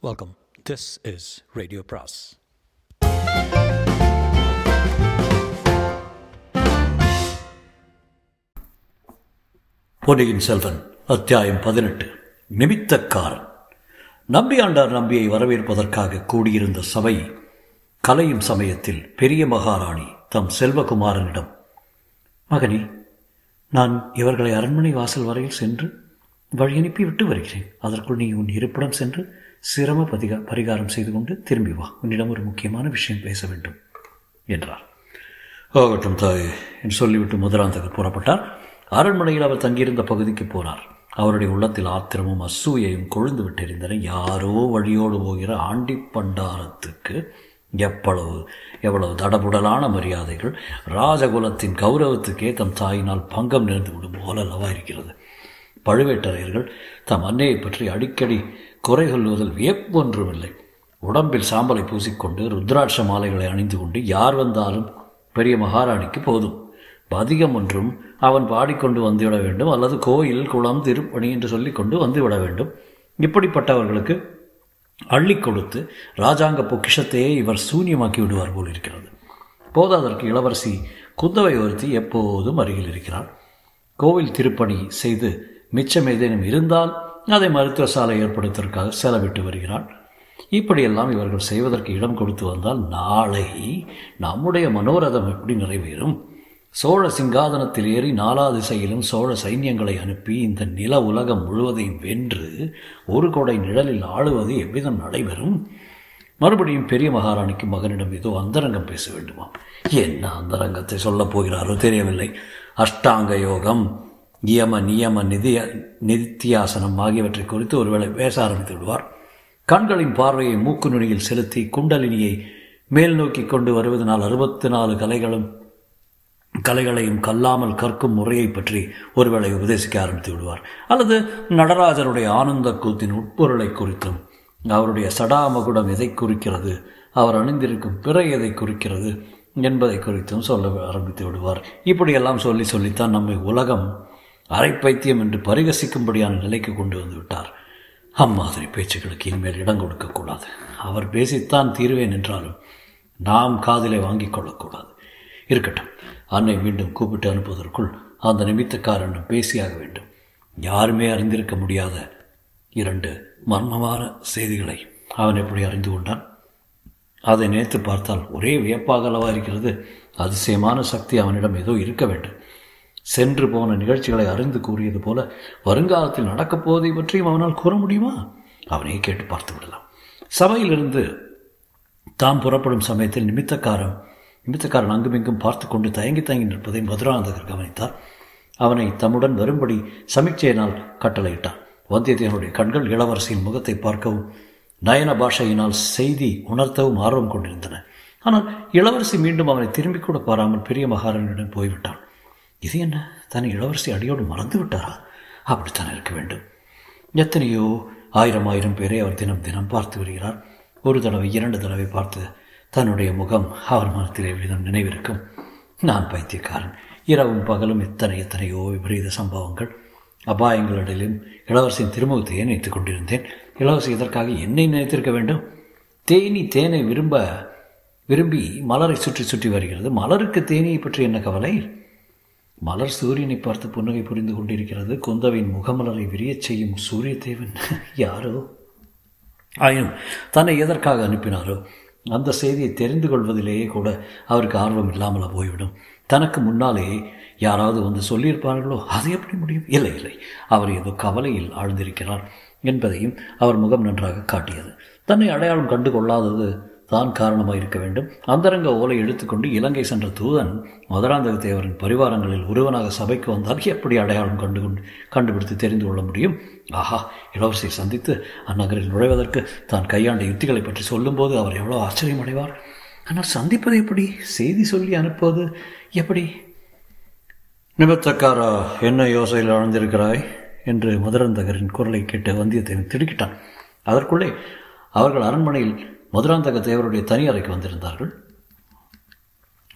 Welcome this is radio பிராஸ் பொன்னியின் செல்வன் அத்தியாயம் பதினெட்டு. நிமித்தக்காரன் நம்பியாண்டார் நம்பியை வரவேற்பதற்காக கூடியிருந்த சபை கலையும் சமயத்தில் பெரிய மகாராணி தம் செல்வகுமாரனிடம் மகனே நான் இவர்களை அரண்மனை வாசல் வரையில் சென்று வழியனுப்பி விட்டு வருகிறேன். அதற்குள் நீ உன் இருப்பிடம் சென்று சிரம பதிகா பரிகாரம் செய்து கொண்டு திரும்பி வா. உன்னிடம் ஒரு முக்கியமான விஷயம் பேச வேண்டும் என்றார். ஆகட்டும் தாய் என்று சொல்லிவிட்டு முதலாந்தகர் புறப்பட்டார். அரண்மனையில் அவர் தங்கியிருந்த பகுதிக்கு போனார். அவருடைய உள்ளத்தில் ஆத்திரமும் அசூயையும் கொழுந்து விட்டிருந்தன. யாரோ வழியோடு போகிற ஆண்டி பண்டாரத்துக்கு எவ்வளவு எவ்வளவு தடபுடலான மரியாதைகள். ராஜகுலத்தின் கௌரவத்துக்கே தம் தாயினால் பங்கம் நேர்ந்து விடும் போல அல்லவா இருக்கிறது. பழுவேட்டரையர்கள் தம் அன்னையை பற்றி அடிக்கடி குறை சொல்லுவதில் வியப்பொன்றுமில்லை. உடம்பில் சாம்பலை பூசிக்கொண்டு ருத்ராட்ச மாலைகளை அணிந்து கொண்டு யார் வந்தாலும் பெரிய மகாராணிக்கு போதும். பதிகம் ஒன்றும் அவன் பாடிக்கொண்டு வந்துவிட வேண்டும். அல்லது கோயில் குளம் திருப்பணி என்று சொல்லிக்கொண்டு வந்துவிட வேண்டும். இப்படிப்பட்டவர்களுக்கு அள்ளி கொடுத்து ராஜாங்க பொக்கிஷத்தையே இவர் சூன்யமாக்கி விடுவார் போல் இருக்கிறது. போதாதற்கு இளவரசி குந்தவை ஒருத்தி எப்போதும் அருகில் இருக்கிறாள். கோவில் திருப்பணி செய்து மிச்சம் ஏதேனும் இருந்தால் அதை மருத்துவ சாலை ஏற்படுத்துவதற்காக செலவிட்டு வருகிறாள். இப்படியெல்லாம் இவர்கள் செய்வதற்கு இடம் கொடுத்து வந்தால் நாளை நம்முடைய மனோரதம் எப்படி நிறைவேறும்? சோழ சிங்காதனத்தில் ஏறி நாலா திசையிலும் சோழ சைன்யங்களை அனுப்பி இந்த நில உலகம் முழுவதையும் வென்று ஒரு கொடை நிழலில் ஆளுவது எவ்விதம் நடைபெறும்? மறுபடியும் பெரிய மகாராணிக்கு மகனிடம் ஏதோ அந்தரங்கம் பேச வேண்டுமாம். என்ன அந்தரங்கத்தை சொல்லப் போகிறாரோ தெரியவில்லை. அஷ்டாங்க யோகம். நியம நியம நிதிய நித்தியாசனம் ஆகியவற்றை குறித்து ஒருவேளை பேச ஆரம்பித்து விடுவார். கண்களின் பார்வையை மூக்கு நுனியில் செலுத்தி குண்டலினியை மேல் நோக்கி கொண்டு வருவதனால் அறுபத்தி நாலு கலைகளும் கலைகளையும் கல்லாமல் கற்கும் முறையை பற்றி ஒருவேளை உபதேசிக்க ஆரம்பித்து விடுவார். அல்லது நடராஜருடைய ஆனந்த கூத்தின் உட்பொருளை குறித்தும் அவருடைய சடாமகுடம் எதை குறிக்கிறது அவர் அணிந்திருக்கும் பிறை எதை குறிக்கிறது என்பதை குறித்தும் சொல்ல ஆரம்பித்து விடுவார். இப்படியெல்லாம் சொல்லி சொல்லித்தான் நம்மை உலகம் அரை பைத்தியம் என்று பரிகசிக்கும்படியான நிலைக்கு கொண்டு வந்து விட்டார். அம்மாதிரி பேச்சுக்களுக்கு இனிமேல் இடம் கொடுக்கக்கூடாது அவர் பேசித்தான் தீர்வேன் என்றாலும் நாம் காதிலே வாங்கிக் கொள்ளக்கூடாது. இருக்கட்டும் அன்னை மீண்டும் கூப்பிட்டு அனுப்புவதற்குள் அந்த நிமித்தக்காரனிடம் பேசியாக வேண்டும். யாருமே அறிந்திருக்க முடியாத இரண்டு மர்மமான செய்திகளை அவன் எப்படி அறிந்து கொண்டான்? அதை நினைத்து பார்த்தால் ஒரே வியப்பாக அளவாக இருக்கிறது. அதிசயமான சக்தி அவனிடம் ஏதோ இருக்க வேண்டும். சென்று போன நிகழ்ச்சிகளை அறிந்து கூறியது போல வருங்காலத்தில் நடக்கப் போவதை பற்றியும் அவனால் கூற முடியுமா? அவனையே கேட்டு பார்த்து விடலாம். சபையிலிருந்து தாம் புறப்படும் சமயத்தில் நிமித்தக்காரன் நிமித்தக்காரன் அங்குமிங்கும் பார்த்து கொண்டு தயங்கி தயங்கி நிற்பதை மதுராந்தகர் கவனித்தார். அவனை தம்முடன் வரும்படி சமீட்சையினால் கட்டளையிட்டான். வந்தியத்தேவனுடைய கண்கள் இளவரசியின் முகத்தை பார்க்கவும் நயன பாஷையினால் செய்தி உணர்த்தவும் ஆர்வம் கொண்டிருந்தன. ஆனால் இளவரசி மீண்டும் அவனை திரும்பி கூட பாராமல் பெரிய மகாராணியுடன் போய்விட்டான். இது என்ன? தன்னை இளவரசி அடியோடு மறந்து விட்டாரா? அப்படித்தான் இருக்க வேண்டும். எத்தனையோ ஆயிரம் ஆயிரம் பேரை அவர் தினம் தினம் பார்த்து வருகிறார். ஒரு தடவை இரண்டு தடவை பார்த்து தன்னுடைய முகம் அவர் மனத்திலே விதம் நினைவிருக்கும். நான் பைத்தியக்காரன். இரவும் பகலும் எத்தனை எத்தனையோ விபரீத சம்பவங்கள். அபாயங்களிடையிலும் இளவரசியின் திருமுகத்தையே நினைத்துக் கொண்டிருந்தேன்? இளவரசி இதற்காக என்னை நினைத்திருக்க வேண்டும்? தேனி தேனை விரும்ப விரும்பி மலரை சுற்றி சுற்றி வருகிறது. மலருக்கு தேனியை பற்றி என்ன கவலை? மலர் சூரியனை பார்த்து புன்னகை புரிந்து கொண்டிருக்கிறது. குந்தவின் முகமலரை விரியச் செய்யும் சூரிய தேவன் யாரோ? ஆயினும் தன்னை எதற்காக அனுப்பினாரோ? அந்த செய்தியை தெரிந்து கொள்வதிலேயே கூட அவருக்கு ஆர்வம் இல்லாமல் போய்விடும். தனக்கு முன்னாலேயே யாராவது வந்து சொல்லியிருப்பார்களோ அது எப்படி முடியும்? இல்லை இல்லை. அவர் ஏதோ கவலையில் ஆழ்ந்திருக்கிறார் என்பதையும் அவர் முகம் நன்றாக காட்டியது. தன்னை அடையாளம் கண்டு கொள்ளாதது தான் காரணமாக இருக்க வேண்டும். அந்தரங்க ஓலை எடுத்துக்கொண்டு இலங்கை சென்ற தூதன் மதுராந்தக தேவரின் பரிவாரங்களில் ஒருவனாக சபைக்கு வந்தால் எப்படி அடையாளம் கண்டு கொண்டு கண்டுபிடித்து தெரிந்து கொள்ள முடியும்? ஆஹா இளவரசியை சந்தித்து அந்நகரில் நுழைவதற்கு தான் கையாண்ட யுத்திகளை பற்றி சொல்லும்போது அவர் எவ்வளோ ஆச்சரியம் அடைவார் ஆனால் சந்திப்பது எப்படி? செய்தி சொல்லி அனுப்புவது எப்படி? நிபத்தக்காரா என்ன யோசையில் ஆழ்ந்திருக்கிறாய் என்று மதுராந்தகரின் குரலை கேட்டு வந்தியத்தேவன் திடுக்கிட்டான். அதற்குள்ளே அவர்கள் அரண்மனையில் மதுராந்தக தேவருடைய தனி அறைக்கு வந்திருந்தார்கள்.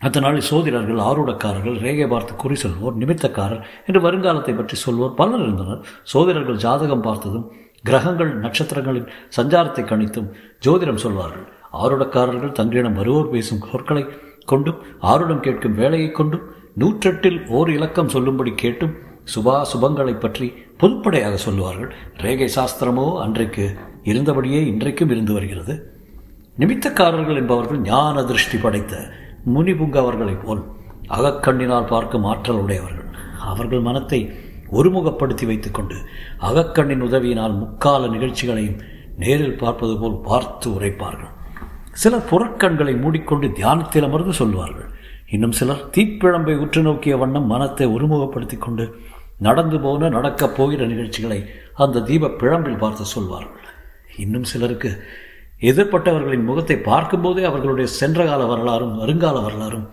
அதனால் சோதிடர்கள் ஆரூடக்காரர்கள் ரேகை பார்த்து குறி சொல்வோர் நிமித்தக்காரர் என்று வருங்காலத்தை பற்றி சொல்வோர் பலர் இருந்தனர். சோதிடர்கள் ஜாதகம் பார்த்ததும் கிரகங்கள் நட்சத்திரங்களின் சஞ்சாரத்தை கணித்தும் ஜோதிடம் சொல்வார்கள். ஆருடக்காரர்கள் தங்களிடம் வருவோர் பேசும் சொற்களை கொண்டும் ஆருடம் கேட்கும் வேலையை கொண்டும் நூற்றெட்டில் ஓர் இலக்கம் சொல்லும்படி கேட்டும் சுபா சுபங்களை பற்றி பொதுப்படையாக சொல்லுவார்கள். ரேகை சாஸ்திரமோ அன்றைக்கு இருந்தபடியே இன்றைக்கும் இருந்து வருகிறது. நிமித்தக்காரர்கள் என்பவர்கள் ஞான திருஷ்டி படைத்த முனிபுங்கவர்களைப் போல் அகக்கண்ணினால் பார்க்கும் ஆற்றல் உடையவர்கள். அவர்கள் மனத்தை ஒருமுகப்படுத்தி வைத்துக்கொண்டு அகக்கண்ணின் உதவியினால் முக்கால நிகழ்ச்சிகளையும் நேரில் பார்ப்பது போல் பார்த்து உரைப்பார்கள். சிலர் புறக்கண்களை மூடிக்கொண்டு தியானத்தில் அமர்ந்து சொல்வார்கள். இன்னும் சிலர் தீப்பிழம்பை உற்று நோக்கிய வண்ணம் மனத்தை ஒருமுகப்படுத்தி கொண்டு நடந்து போன நடக்கப் போகிற நிகழ்ச்சிகளை அந்த தீப பிழம்பில் பார்த்து சொல்வார்கள். இன்னும் சிலருக்கு எதிர்ப்பட்டவர்களின் முகத்தை பார்க்கும்போதே அவர்களுடைய சென்றகால வரலாறும் வருங்கால வரலாறும்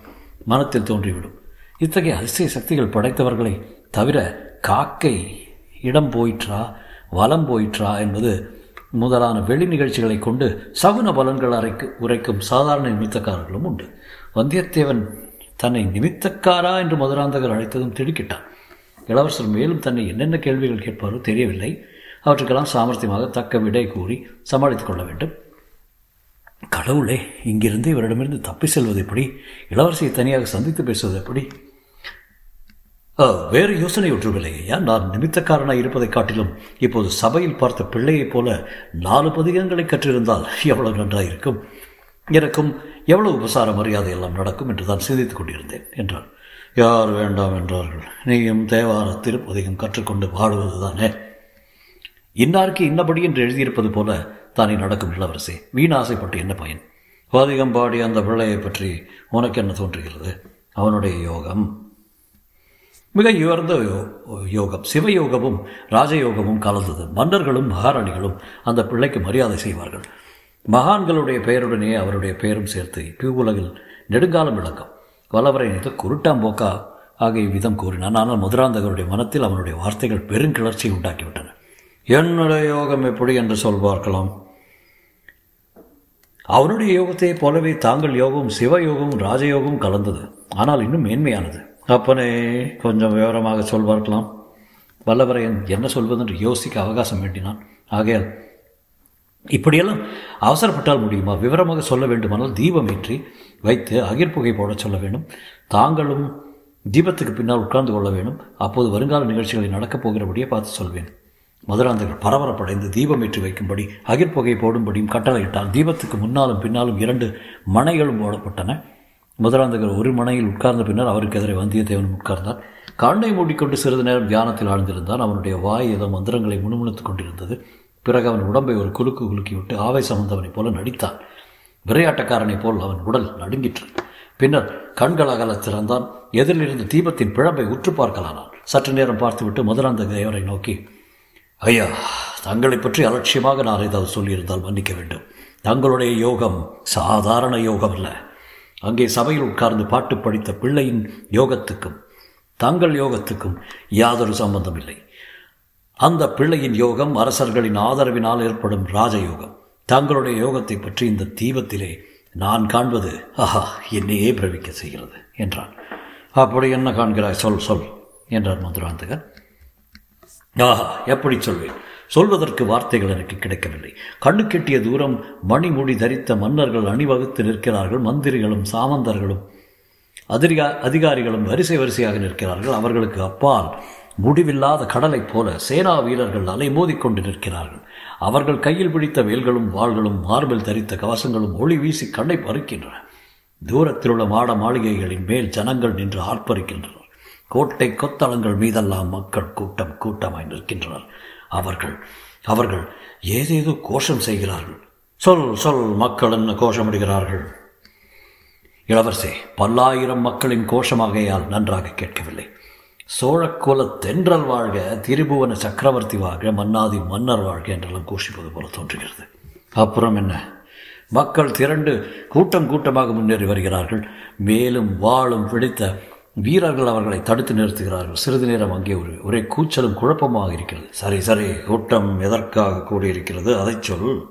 மனத்தில் தோன்றிவிடும். இத்தகைய அதிசய சக்திகள் படைத்தவர்களை தவிர காக்கை இடம் போயிற்றா வலம் போயிற்றா என்பது முதலான வெளி நிகழ்ச்சிகளை கொண்டு சகுன பலன்கள் அறைக்கு உரைக்கும் சாதாரண நிமித்தக்காரர்களும் உண்டு. வந்தியத்தேவன் தன்னை நிமித்தக்காரா என்று மதுராந்தகர் அழைத்ததும் திடுக்கிட்டான். இளவரசர் மேலும் தன்னை என்னென்ன கேள்விகள் கேட்பாரோ தெரியவில்லை. அவற்றுக்கெல்லாம் சாமர்த்தியமாக தக்க விடை கூறி சமாளித்துக் கொள்ள வேண்டும். கடவுளே இங்கிருந்து இவரிடமிருந்து தப்பி செல்வது எப்படி? இளவரசியை தனியாக சந்தித்து பேசுவது எப்படி? வேறு யோசனை ஒன்றுமில்லை ஐயா. நான் நிமித்தக்காரனாக இருப்பதைக் காட்டிலும் இப்போது சபையில் பார்த்த பிள்ளையைப் போல நாலு பதிகங்களை கற்றிருந்தால் எவ்வளவு நன்றாயிருக்கும்? எனக்கும் எவ்வளவு உபசார மரியாதை எல்லாம் நடக்கும் என்று தான் சிந்தித்துக் கொண்டிருந்தேன் என்றார் யார் வேண்டாம் என்றார்கள். நீயும் தேவார திருப்பதிகம் கற்றுக்கொண்டு பாடுவது தானே இன்னாருக்கு இன்னபடி என்று எழுதியிருப்பது போல தானே நடக்கும் இளவரசி? வீணாசைப்பட்டு என்ன பயன்? பாதிகம் பாடி அந்த பிள்ளையை பற்றி உனக்கு என்ன தோன்றுகிறது? அவனுடைய யோகம். மிக உயர்ந்த யோகம். சிவயோகமும் ராஜயோகமும் கலந்தது. மன்னர்களும் மகாராணிகளும் அந்த பிள்ளைக்கு மரியாதை செய்வார்கள். மகான்களுடைய பெயருடனே அவருடைய பெயரும் சேர்த்து இவ்வுலகில் நெடுங்காலம் விளக்கம். வல்லவரை நினைத்து குருட்டாம்போக்கா ஆகிய விதம் கூறினான். ஆனால் மதுராந்தகருடைய மனத்தில் அவனுடைய வார்த்தைகள் பெருங்கிளர்ச்சி உண்டாக்கிவிட்டன. என்னுடைய யோகம் எப்படி என்று சொல் பார்க்கலாம். அவனுடைய யோகத்தைப் போலவே தாங்கள் யோகம் சிவயோகம் ராஜயோகம் கலந்தது. ஆனால் இன்னும் மேன்மையானது. அப்பனே கொஞ்சம் விவரமாக சொல் பார்க்கலாம். வல்லவரையன் என்ன சொல்வதென்று யோசிக்க அவகாசம் வேண்டினான். ஆகையால் இப்படியெல்லாம் அவசரப்பட்டால் முடியுமா? விவரமாக சொல்ல வேண்டுமானால் தீபம் ஏற்றி வைத்து அகிர்புகை போடச் சொல்ல வேண்டும். தாங்களும் தீபத்துக்கு பின்னால் உட்கார்ந்து கொள்ள வேண்டும். அப்போது வருங்கால நிகழ்ச்சிகளை நடக்கப் போகிறபடியே பார்த்து சொல்வேன். மதுராந்தகர் பரபரப்படைந்து தீபம் ஏற்றி வைக்கும்படி அகிர்புகை போடும்படியும் கட்டளையிட்டால் தீபத்துக்கு முன்னாலும் பின்னாலும் இரண்டு மனைகளும் போடப்பட்டன. மதுராந்தகர் ஒரு மனையில் உட்கார்ந்த பின்னர் அவருக்கு எதிரே வந்தியத்தேவன் உட்கார்ந்தார். கண்ணை மூடிக்கொண்டு சிறிது நேரம் தியானத்தில் ஆழ்ந்திருந்தான். அவனுடைய வாய் ஏதோ மந்திரங்களை முணுமுணுத்துக் கொண்டிருந்தது. பிறகு அவன் உடம்பை ஒரு குலுக்கு குலுக்கிவிட்டு ஆவேசம் வந்தவனைப் போல நடித்தான். விளையாட்டக்காரனைப் போல் அவன் உடல் நடுங்கிற்று. பின்னர் கண்கள் அகல திறந்தான் எதிரிலிருந்து தீபத்தின் பிழம்பை உற்று பார்க்கலானான். சற்று நேரம் பார்த்துவிட்டு மதுராந்த தேவரை நோக்கி ஐயா தங்களை பற்றி அலட்சியமாக நான் ஏதாவது சொல்லியிருந்தால் மன்னிக்க வேண்டும். தங்களுடைய யோகம் சாதாரண யோகம் அல்ல. அங்கே சபையில் உட்கார்ந்து பாட்டு படித்த பிள்ளையின் யோகத்துக்கும் தங்கள் யோகத்துக்கும் யாதொரு சம்பந்தம் இல்லை அந்த பிள்ளையின் யோகம் அரசர்களின் ஆதரவினால் ஏற்படும் ராஜயோகம். தங்களுடைய யோகத்தை பற்றி இந்த தீபத்திலே நான் காண்பது ஆஹா என்னையே பிரவிக்க செய்கிறது என்றான். அப்படி என்ன காண்கிறாய்? சொல் சொல் என்றார் மதுராந்தகர் ஆஹா எப்படி சொல்வேன்? சொல்வதற்கு வார்த்தைகள் எனக்கு கிடைக்கவில்லை. கண்ணு கெட்டிய தூரம் மணிமுடி தரித்த மன்னர்கள் அணிவகுத்து நிற்கிறார்கள் மந்திரிகளும் சாமந்தர்களும் அதிரிகா அதிகாரிகளும் வரிசை வரிசையாக நிற்கிறார்கள். அவர்களுக்கு அப்பால் முடிவில்லாத கடலைப் போல சேனா வீரர்கள் அலைமோதிக்கொண்டு நிற்கிறார்கள். அவர்கள் கையில் பிடித்த வேல்களும் வாள்களும் மார்பில் தரித்த கவசங்களும் ஒளி வீசி கண்ணை பறிக்கின்றன. தூரத்தில் உள்ள மாட மாளிகைகளின் மேல் ஜனங்கள் நின்று ஆர்ப்பரிக்கின்றனர். கோட்டை கொத்தளங்கள் மீதெல்லாம் மக்கள் கூட்டம் கூட்டமாய் நிற்கின்றனர். அவர்கள் அவர்கள் ஏதேதோ கோஷம் செய்கிறார்கள். சொல் சொல் மக்கள் என்ன கோஷமிடுகிறார்கள்? இளவரசே பல்லாயிரம் மக்களின் கோஷமாகையால் நன்றாக கேட்கவில்லை. சோழக்குல தென்றல் வாழ்க திரிபுவன சக்கரவர்த்தி வாழ்க மன்னாதி மன்னர் வாழ்க என்றெல்லாம் கோஷிப்பது போல தோன்றுகிறது. அப்புறம் என்ன? மக்கள் திரண்டு கூட்டம் கூட்டமாக முன்னேறி வருகிறார்கள். மேலும் வாழும் பிடித்த வீரர்கள் அவர்களை தடுத்து நிறுத்துகிறார்கள். சிறிது நேரம் அங்கே ஒரு ஒரே கூச்சலும் குழப்பமாக இருக்கிறது. சரி சரி கூட்டம் எதற்காக கூடியிருக்கிறது? அதை சொல்.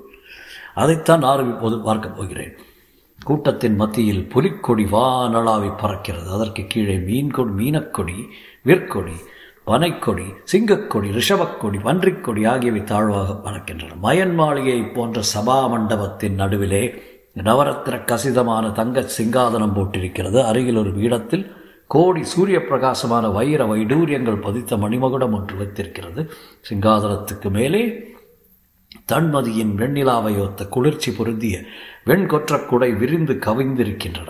அதைத்தான் நான் இப்போது பார்க்கப் போகிறேன். கூட்டத்தின் மத்தியில் புலிக்கொடி வானளாவி பறக்கிறது. அதற்கு கீழே மீன்கொடி மீனக்கொடி விற்கொடி பனைக்கொடி சிங்கக்கொடி ரிஷபக்கொடி பன்றிக்கொடி ஆகியவை தாழ்வாக பறக்கின்றன. மயன் மாளிகை போன்ற சபா மண்டபத்தின் நடுவிலே நவரத்திர கசிதமான தங்க சிங்காதனம் போட்டிருக்கிறது. அருகில் ஒரு பீடத்தில் கோடி சூரிய பிரகாசமான வைர வைடூரியங்கள் பதித்த மணிமகுடம் ஒன்று வைத்திருக்கிறது. சிங்காதனத்துக்கு மேலே தன்மதியின் வெண்ணிலாவை ஒத்த குளிர்ச்சி பொருந்திய வெண்கொற்ற குடை விரிந்து கவிந்திருக்கின்றன.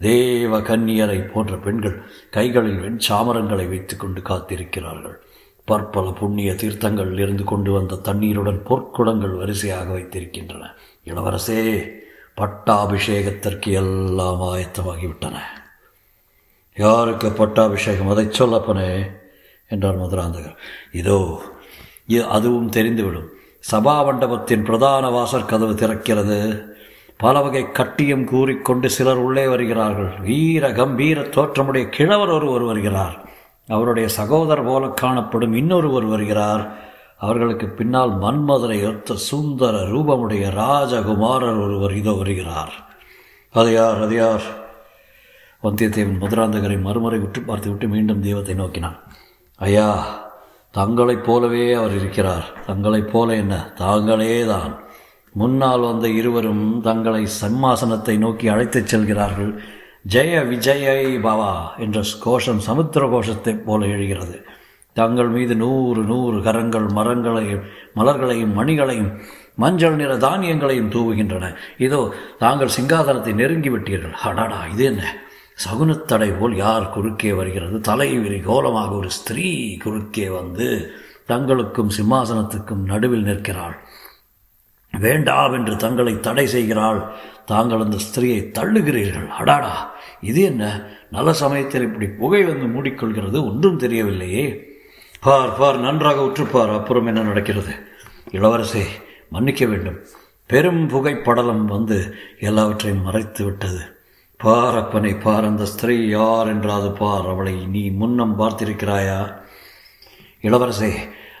தேவ கன்னியரை போன்ற பெண்கள் கைகளில் வெண் சாமரங்களை வைத்துக்கொண்டு காத்திருக்கிறார்கள். பற்பல புண்ணிய தீர்த்தங்களில் இருந்து கொண்டு வந்த தண்ணீருடன் பொற்குடங்கள் வரிசையாக வைத்திருக்கின்றன. இளவரசே பட்டாபிஷேகத்திற்கு எல்லாம் ஆயத்தமாகிவிட்டன. யாருக்கு பட்டாபிஷேகம்? அதை சொல்லப்பனே என்றார் மதுராந்தகர். இதோ அதுவும் தெரிந்துவிடும். சபா மண்டபத்தின் பிரதான வாசற் கதவு திறக்கிறது. பல வகை கட்டியம் கூறிக்கொண்டு சிலர் உள்ளே வருகிறார்கள். வீர கம்பீர தோற்றமுடைய கிழவர் ஒருவர் வருகிறார். அவருடைய சகோதரர் போல காணப்படும் இன்னொருவர் வருகிறார். அவர்களுக்கு பின்னால் மன்மதரை ஒத்த சுந்தர ரூபமுடைய ராஜகுமாரர் ஒருவர் இதோ வருகிறார். அது யார்? அது யார்? வந்தியத்தேவன் மதுராந்தகரை மறுமுறை விட்டு பார்த்துவிட்டு மீண்டும் தெய்வத்தை நோக்கினான். ஐயா தங்களைப் போலவே அவர் இருக்கிறார். தங்களைப் போல என்ன? தாங்களே தான் முன்னால் வந்த இருவரும் தங்களை சம்மாசனத்தை நோக்கி அழைத்துச் செல்கிறார்கள். ஜெய விஜயை பவா என்ற கோஷம் சமுத்திர கோஷத்தைப் போல எழுகிறது. தங்கள் மீது நூறு நூறு கரங்கள் மரங்களையும் மலர்களையும் மணிகளையும் மஞ்சள் நிற தானியங்களையும் தூவுகின்றன. இதோ தாங்கள் சிங்காதனத்தை நெருங்கி விட்டீர்கள். அடாடா இது என்ன? சகுனத்தடை போல் யார் குறுக்கே வருகிறது? தலைவிரி கோலமாக ஒரு ஸ்திரீ குறுக்கே வந்து தங்களுக்கும் சிம்மாசனத்துக்கும் நடுவில் நிற்கிறாள். வேண்டாம் என்று தங்களை தடை செய்கிறாள். தாங்கள் அந்த ஸ்திரீயை தள்ளுகிறீர்கள். அடாடா! இது என்ன? நல்ல சமயத்தில் இப்படி புகை வந்து மூடிக்கொள்கிறது. ஒன்றும் தெரியவில்லையே. பார் பார் நன்றாக உற்றுப்பார். அப்புறம் என்ன நடக்கிறது? இளவரசே மன்னிக்க வேண்டும். பெரும் புகைப்படலம் வந்து எல்லாவற்றையும் மறைத்து விட்டது. பாரப்பனை பார் அந்த ஸ்திரீ யார் என்றாது பார். அவளை நீ முன்னம் பார்த்திருக்கிறாயா? இளவரசே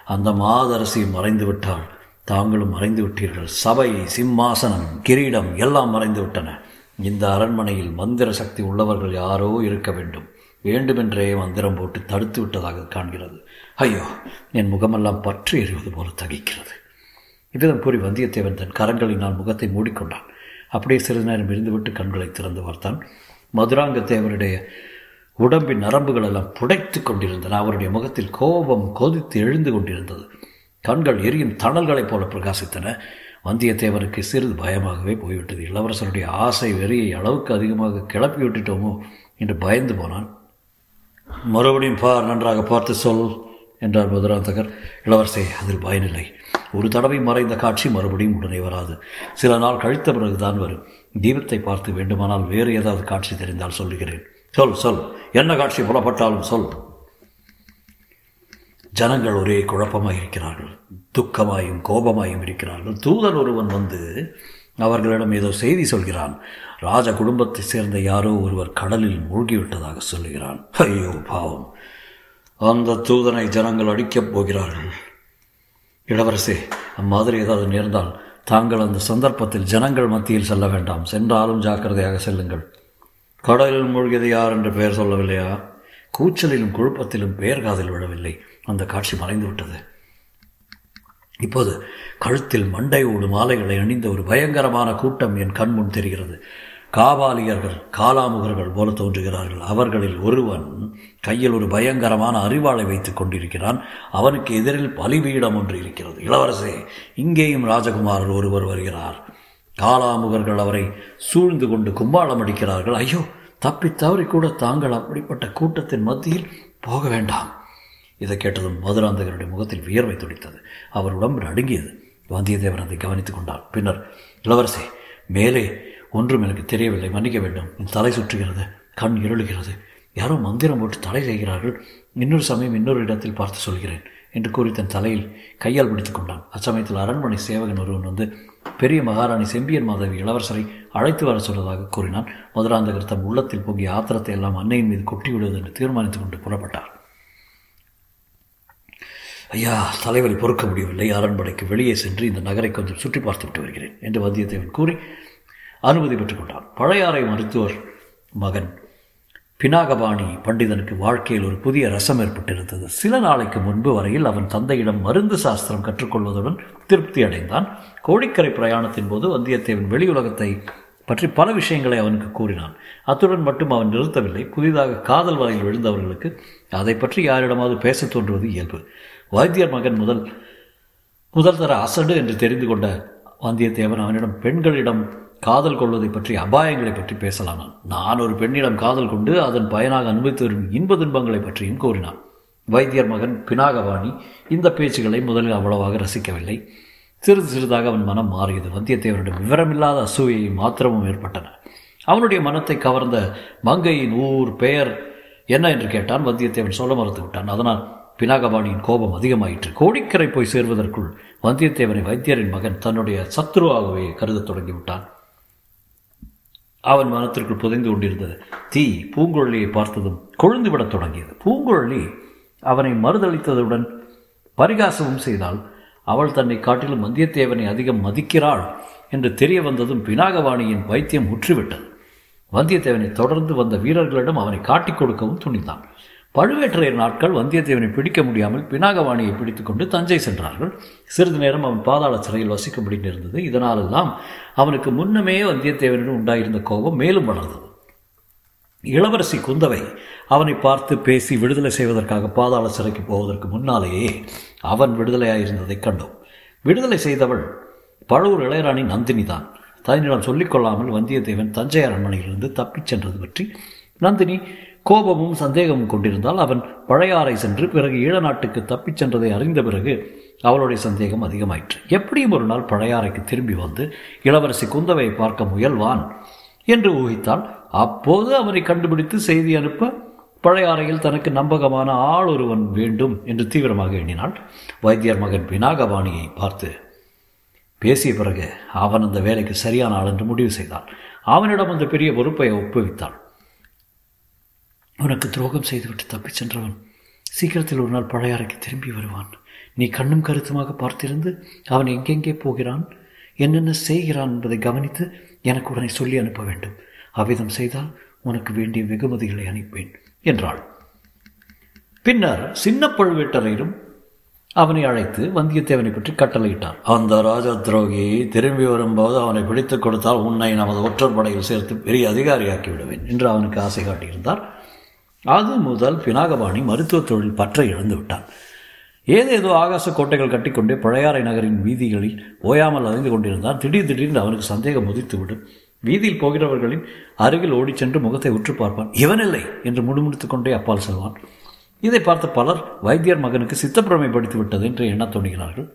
அந்த மாதரசி மறைந்து விட்டாள் தாங்களும் மறைந்து விட்டீர்கள் சபை சிம்மாசனம் கிரீடம் எல்லாம் மறைந்து விட்டன இந்த அரண்மனையில் மந்திர சக்தி உள்ளவர்கள் யாரோ இருக்க வேண்டும். வேண்டுமென்றே மந்திரம் போட்டு தடுத்து விட்டதாக காண்கிறது. ஐயோ என் முகமெல்லாம் பற்றி எறிவது போல தகிக்கிறது. இவ்விதம் கூறி வந்தியத்தேவன் தன் கரங்களினால் முகத்தை மூடிக்கொண்டான். அப்படியே சிறிது நேரம் இருந்துவிட்டு கண்களை திறந்து பார்த்தான் மதுராங்கத்தேவருடைய உடம்பின் நரம்புகள் எல்லாம் புடைத்து கொண்டிருந்தன. அவருடைய முகத்தில் கோபம் கொதித்து எழுந்து கொண்டிருந்தது. கண்கள் எரியும் தணல்களைப் போல பிரகாசித்தன. வந்தியத்தேவனுக்கு சிறிது பயமாகவே போய்விட்டது. இளவரசனுடைய ஆசை வெறியை அளவுக்கு அதிகமாக கிளப்பி விட்டுட்டோமோ என்று பயந்து போனான். மறுபடியும் பார் நன்றாக பார்த்து சொல் என்றார் மதுராந்தகர். இளவரசே அதில் பயனில்லை. ஒரு தடவை மறைந்த காட்சி மறுபடியும் உடனே வராது. சில நாள் கழித்த பிறகுதான் வரும். தீபத்தை பார்த்து வேண்டுமானால் வேறு ஏதாவது காட்சி தெரிந்தால் சொல்லுகிறேன். சொல் சொல். என்ன காட்சி புலப்பட்டாலும் சொல். ஜனங்கள் ஒரே குழப்பமாக இருக்கிறார்கள் துக்கமாயும் கோபமாயும் இருக்கிறார்கள். தூதன் ஒருவன் வந்து அவர்களிடம் ஏதோ செய்தி சொல்கிறான். ராஜ குடும்பத்தை சேர்ந்த யாரோ ஒருவர் கடலில் மூழ்கிவிட்டதாக சொல்லுகிறான். ஐயோ பாவம். அந்த தூதனை ஜனங்கள் அடிக்கப் போகிறார்கள். இளவரசே அம்மாதிரி ஏதாவது நேர்ந்தால் தாங்கள் அந்த சந்தர்ப்பத்தில் ஜனங்கள் மத்தியில் செல்ல வேண்டாம். சென்றாலும் ஜாக்கிரதையாக செல்லுங்கள். கடலில் மூழ்கியது யார் என்று பெயர் சொல்லவில்லையா? கூச்சலிலும் குழப்பத்திலும் பெயர் காதில் விழவில்லை. அந்த காட்சி மறைந்து விட்டது இப்போது கழுத்தில் மண்டை ஓடும் மாலைகளை அணிந்த ஒரு பயங்கரமான கூட்டம் என் கண்முன் தெரிகிறது. காபாலியர்கள் காலாமுகர்கள் போல தோன்றுகிறார்கள். அவர்களில் ஒருவன் கையில் ஒரு பயங்கரமான அறிவாளை வைத்துக் கொண்டிருக்கிறான். அவனுக்கு எதிரில் பலிபீடம் ஒன்று இருக்கிறது. இளவரசே இங்கேயும் ராஜகுமாரர் ஒருவர் வருகிறார். காலாமுகர்கள் அவரை சூழ்ந்து கொண்டு கும்பாளம் அடிக்கிறார்கள். ஐயோ தப்பி தவறி கூட தாங்கள் அப்படிப்பட்ட கூட்டத்தின் மத்தியில் போக வேண்டாம். இதை கேட்டதும் மதுராந்தகருடைய முகத்தில் வியர்வை துடித்தது. அவர் உடம்பு நடுங்கியது. வந்தியத்தேவன் அதை கவனித்துக் கொண்டார். பின்னர் இளவரசே மேலே ஒன்றும் எனக்கு தெரியவில்லை. மன்னிக்க வேண்டும். என் தலை சுற்றுகிறது. கண் இருளுகிறது. யாரோ மந்திரம் போட்டு தடை செய்கிறார்கள் இன்னொரு சமயம் இன்னொரு இடத்தில் பார்த்து சொல்கிறேன் என்று கூறி தன் தலையில் கையால் பிடித்து கொண்டான். அச்சமயத்தில் அரண்மனை சேவகன் ஒருவன் வந்து பெரிய மகாராணி செம்பியன் மாதவி இளவரசரை அழைத்து வர சொன்னதாக கூறினான். மதுராந்தகர் தம் உள்ளத்தில் பொங்கிய ஆத்திரத்தை எல்லாம் அன்னையின் மீது கொட்டி விடுவது என்று தீர்மானித்துக் கொண்டு புறப்பட்டார். ஐயா தலைவலி பொறுக்க முடியவில்லை. அரண்மனைக்கு வெளியே சென்று இந்த நகரை கொஞ்சம் சுற்றி பார்த்துவிட்டு வருகிறேன் என்று வந்தியத்தேவன் கூறி அனுமதி பெற்றுக்கொண்டான் பழையாறை மருத்துவர் மகன் பினாகபாணி பண்டிதனுக்கு வாழ்க்கையில் ஒரு புதிய ரசம் ஏற்பட்டிருந்தது. சில நாளைக்கு முன்பு வரையில் அவன் தந்தையிடம் மருந்து சாஸ்திரம் கற்றுக்கொள்வதுடன் திருப்தி அடைந்தான். கோடிக்கரை பிரயாணத்தின் போது வந்தியத்தேவன் வெளியுலகத்தை பற்றி பல விஷயங்களை அவனுக்கு கூறினான். அத்துடன் மட்டும் அவன் நிறுத்தவில்லை. புதிதாக காதல் வலையில் விழுந்தவர்களுக்கு அதை பற்றி யாரிடமாவது பேசத் தோன்றுவது இயல்பு. வைத்தியர் மகன் முதல் முதல் தர அசடு என்று தெரிந்து கொண்ட வந்தியத்தேவன் அவனிடம் பெண்களிடம் காதல் கொள்வதை பற்றி அபாயங்களை பற்றி பேசலானான் நான். ஒரு பெண்ணிடம் காதல் கொண்டு அதன் பயனாக அனுபவித்து வரும் இன்ப துன்பங்களை பற்றியும் கூறினான். வைத்தியர் மகன் பினாகவாணி இந்த பேச்சுகளை முதலில் அவ்வளவாக ரசிக்கவில்லை. சிறிது சிறிதாக அவன் மனம் மாறியது. வந்தியத்தேவனிடம் விவரமில்லாத அசூயையும் மாத்திரமும் ஏற்பட்டன. அவனுடைய மனத்தை கவர்ந்த மங்கையின் ஊர் பெயர் என்ன என்று கேட்டான். வந்தியத்தேவன் சொல்ல மறுத்து விட்டான். அதனால் பினாகபாணியின் கோபம் அதிகமாயிற்று. கோடிக்கரை போய் சேர்வதற்குள் வந்தியத்தேவனை வைத்தியரின் மகன் தன்னுடைய சத்ருவாகவே கருதத் தொடங்கிவிட்டான் அவன் மனத்திற்குள் புதைந்து கொண்டிருந்தது. தீ பூங்குழலியை பார்த்ததும் கொழுந்துவிடத் தொடங்கியது. பூங்குழலி அவனை மறுதளித்ததுடன் பரிகாசமும் செய்தால் அவள் தன்னை காட்டிலும் வந்தியத்தேவனை அதிகம் மதிக்கிறாள் என்று தெரிய வந்ததும் பினாகவாணியின் வைத்தியம் முற்றிவிட்டது வந்தியத்தேவனை தொடர்ந்து வந்த வீரர்களிடம் அவனை காட்டிக் கொடுக்கவும் துணிந்தான். பழுவேற்றையர் நாட்கள் வந்தியத்தேவனை பிடிக்க முடியாமல் பினாகவாணியை பிடித்துக்கொண்டு தஞ்சை சென்றார்கள். சிறிது நேரம் அவன் பாதாள சிறையில் வசிக்கும்படி நேர்ந்தது. இதனாலெல்லாம் அவனுக்கு முன்னமே வந்தியத்தேவனிடம் உண்டாயிருந்த கோபம் மேலும் வளர்ந்தது. இளவரசி குந்தவை அவனை பார்த்து பேசி விடுதலை செய்வதற்காக பாதாள சிறைக்கு போவதற்கு முன்னாலேயே அவன் விடுதலையாயிருந்ததைக் கண்டோம். விடுதலை செய்தவள் பழுவூர் இளையராணி நந்தினி தான் தன்னிடம் சொல்லிக்கொள்ளாமல் வந்தியத்தேவன் தஞ்சை அரண்மனையிலிருந்து தப்பிச் சென்றது பற்றி நந்தினி கோபமும் சந்தேகமும் கொண்டிருந்தால் அவன் பழையாறை சென்று பிறகு ஈழ நாட்டுக்கு தப்பிச் சென்றதை அறிந்த பிறகு அவளுடைய சந்தேகம் அதிகமாயிற்று. எப்படியும் ஒரு நாள் பழையாறைக்கு திரும்பி வந்து இளவரசி குந்தவையை பார்க்க முயல்வான் என்று ஊகித்தால் அப்போது அவனை கண்டுபிடித்து செய்தி அனுப்ப பழையாறையில் தனக்கு நம்பகமான ஆள் ஒருவன் வேண்டும் என்று தீவிரமாக எண்ணினாள் வைத்தியர் மகன் பினாகபாணியை பார்த்து பேசிய பிறகு அவன் அந்த வேலைக்கு சரியான ஆள் என்று முடிவு செய்தான். அவனிடம் அந்த பெரிய பொறுப்பை ஒப்புவித்தாள் உனக்கு துரோகம் செய்துவிட்டு தப்பிச் சென்றவன். சீக்கிரத்தில் ஒரு நாள் பழையாறைக்கு திரும்பி வருவான். நீ கண்ணும் கருத்துமாக பார்த்திருந்து அவன் எங்கெங்கே போகிறான்? என்னென்ன செய்கிறான் என்பதை கவனித்து எனக்கு உடனே சொல்லி அனுப்ப வேண்டும். அவ்விதம் செய்தால் உனக்கு வேண்டிய வெகுமதிகளை அனுப்பேன் என்றாள். பின்னர் சின்ன பழுவேட்டரையரும் அவனை அழைத்து வந்தியத்தேவனை பற்றி கட்டளையிட்டார். அந்த ராஜ துரோகி திரும்பி வரும்போது அவனை பிடித்துக் கொடுத்தால் உன்னை நமது ஒற்றர் படையில் சேர்த்து பெரிய அதிகாரியாக்கி விடுவேன் என்று அவனுக்கு ஆசை காட்டியிருந்தார். ஆக முதல் பினாகபாணி மருத்துவ தொழில் பற்ற இழந்து விட்டான். ஏதேதோ ஆகாச கோட்டைகள் கட்டிக்கொண்டே பழையாறை நகரின் வீதிகளில் ஓயாமல் அலைந்து கொண்டிருந்தான். திடீர் திடீர்னு அவனுக்கு சந்தேகம் உதித்துவிடும் வீதியில் போகிறவர்களின் அருகில் ஓடிச் சென்று முகத்தை உற்று பார்ப்பான். இவனில்லை! என்று முடுமுடித்துக் கொண்டே அப்பால் செல்வான். இதை பார்த்த பலர் வைத்தியர் மகனுக்கு சித்தப்பிரமை படித்து விட்டது என்று எண்ணத் தோணுகிறார்கள்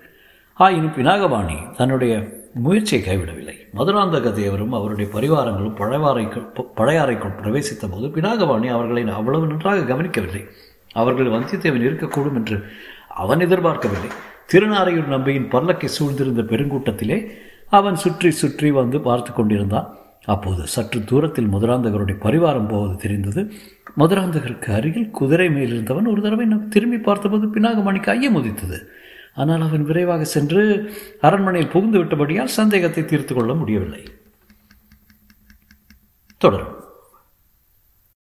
ஆயினும் பினாகபாணி தன்னுடைய முயற்சியை கைவிடவில்லை. மதுராந்தக தேவரும் அவருடைய பரிவாரங்களும் பழையாறைக்குள் பழையாறைக்குள் பிரவேசித்த போது பினாகபாணி அவர்களை அவ்வளவு நன்றாக கவனிக்கவில்லை. அவர்கள் வந்தியத்தேவன் இருக்கக்கூடும் என்று அவன் எதிர்பார்க்கவில்லை. திருநாரையூர் நம்பியின் பல்லக்கை சூழ்ந்திருந்த பெருங்கூட்டத்திலே அவன் சுற்றி சுற்றி வந்து பார்த்து கொண்டிருந்தான். அப்போது சற்று தூரத்தில் மதுராந்தகருடைய பரிவாரம் போவது தெரிந்தது. மதுராந்தகருக்கு அருகில் குதிரை மேலிருந்தவன் ஒரு தடவை திரும்பி பார்த்தபோது பினாகமணிக்கு ஐயம் உதித்தது. ஆனால் அவன் விரைவாக சென்று அரண்மனையில் புகுந்து விட்டபடியால் சந்தேகத்தை தீர்த்து கொள்ள முடியவில்லை. தொடரும்.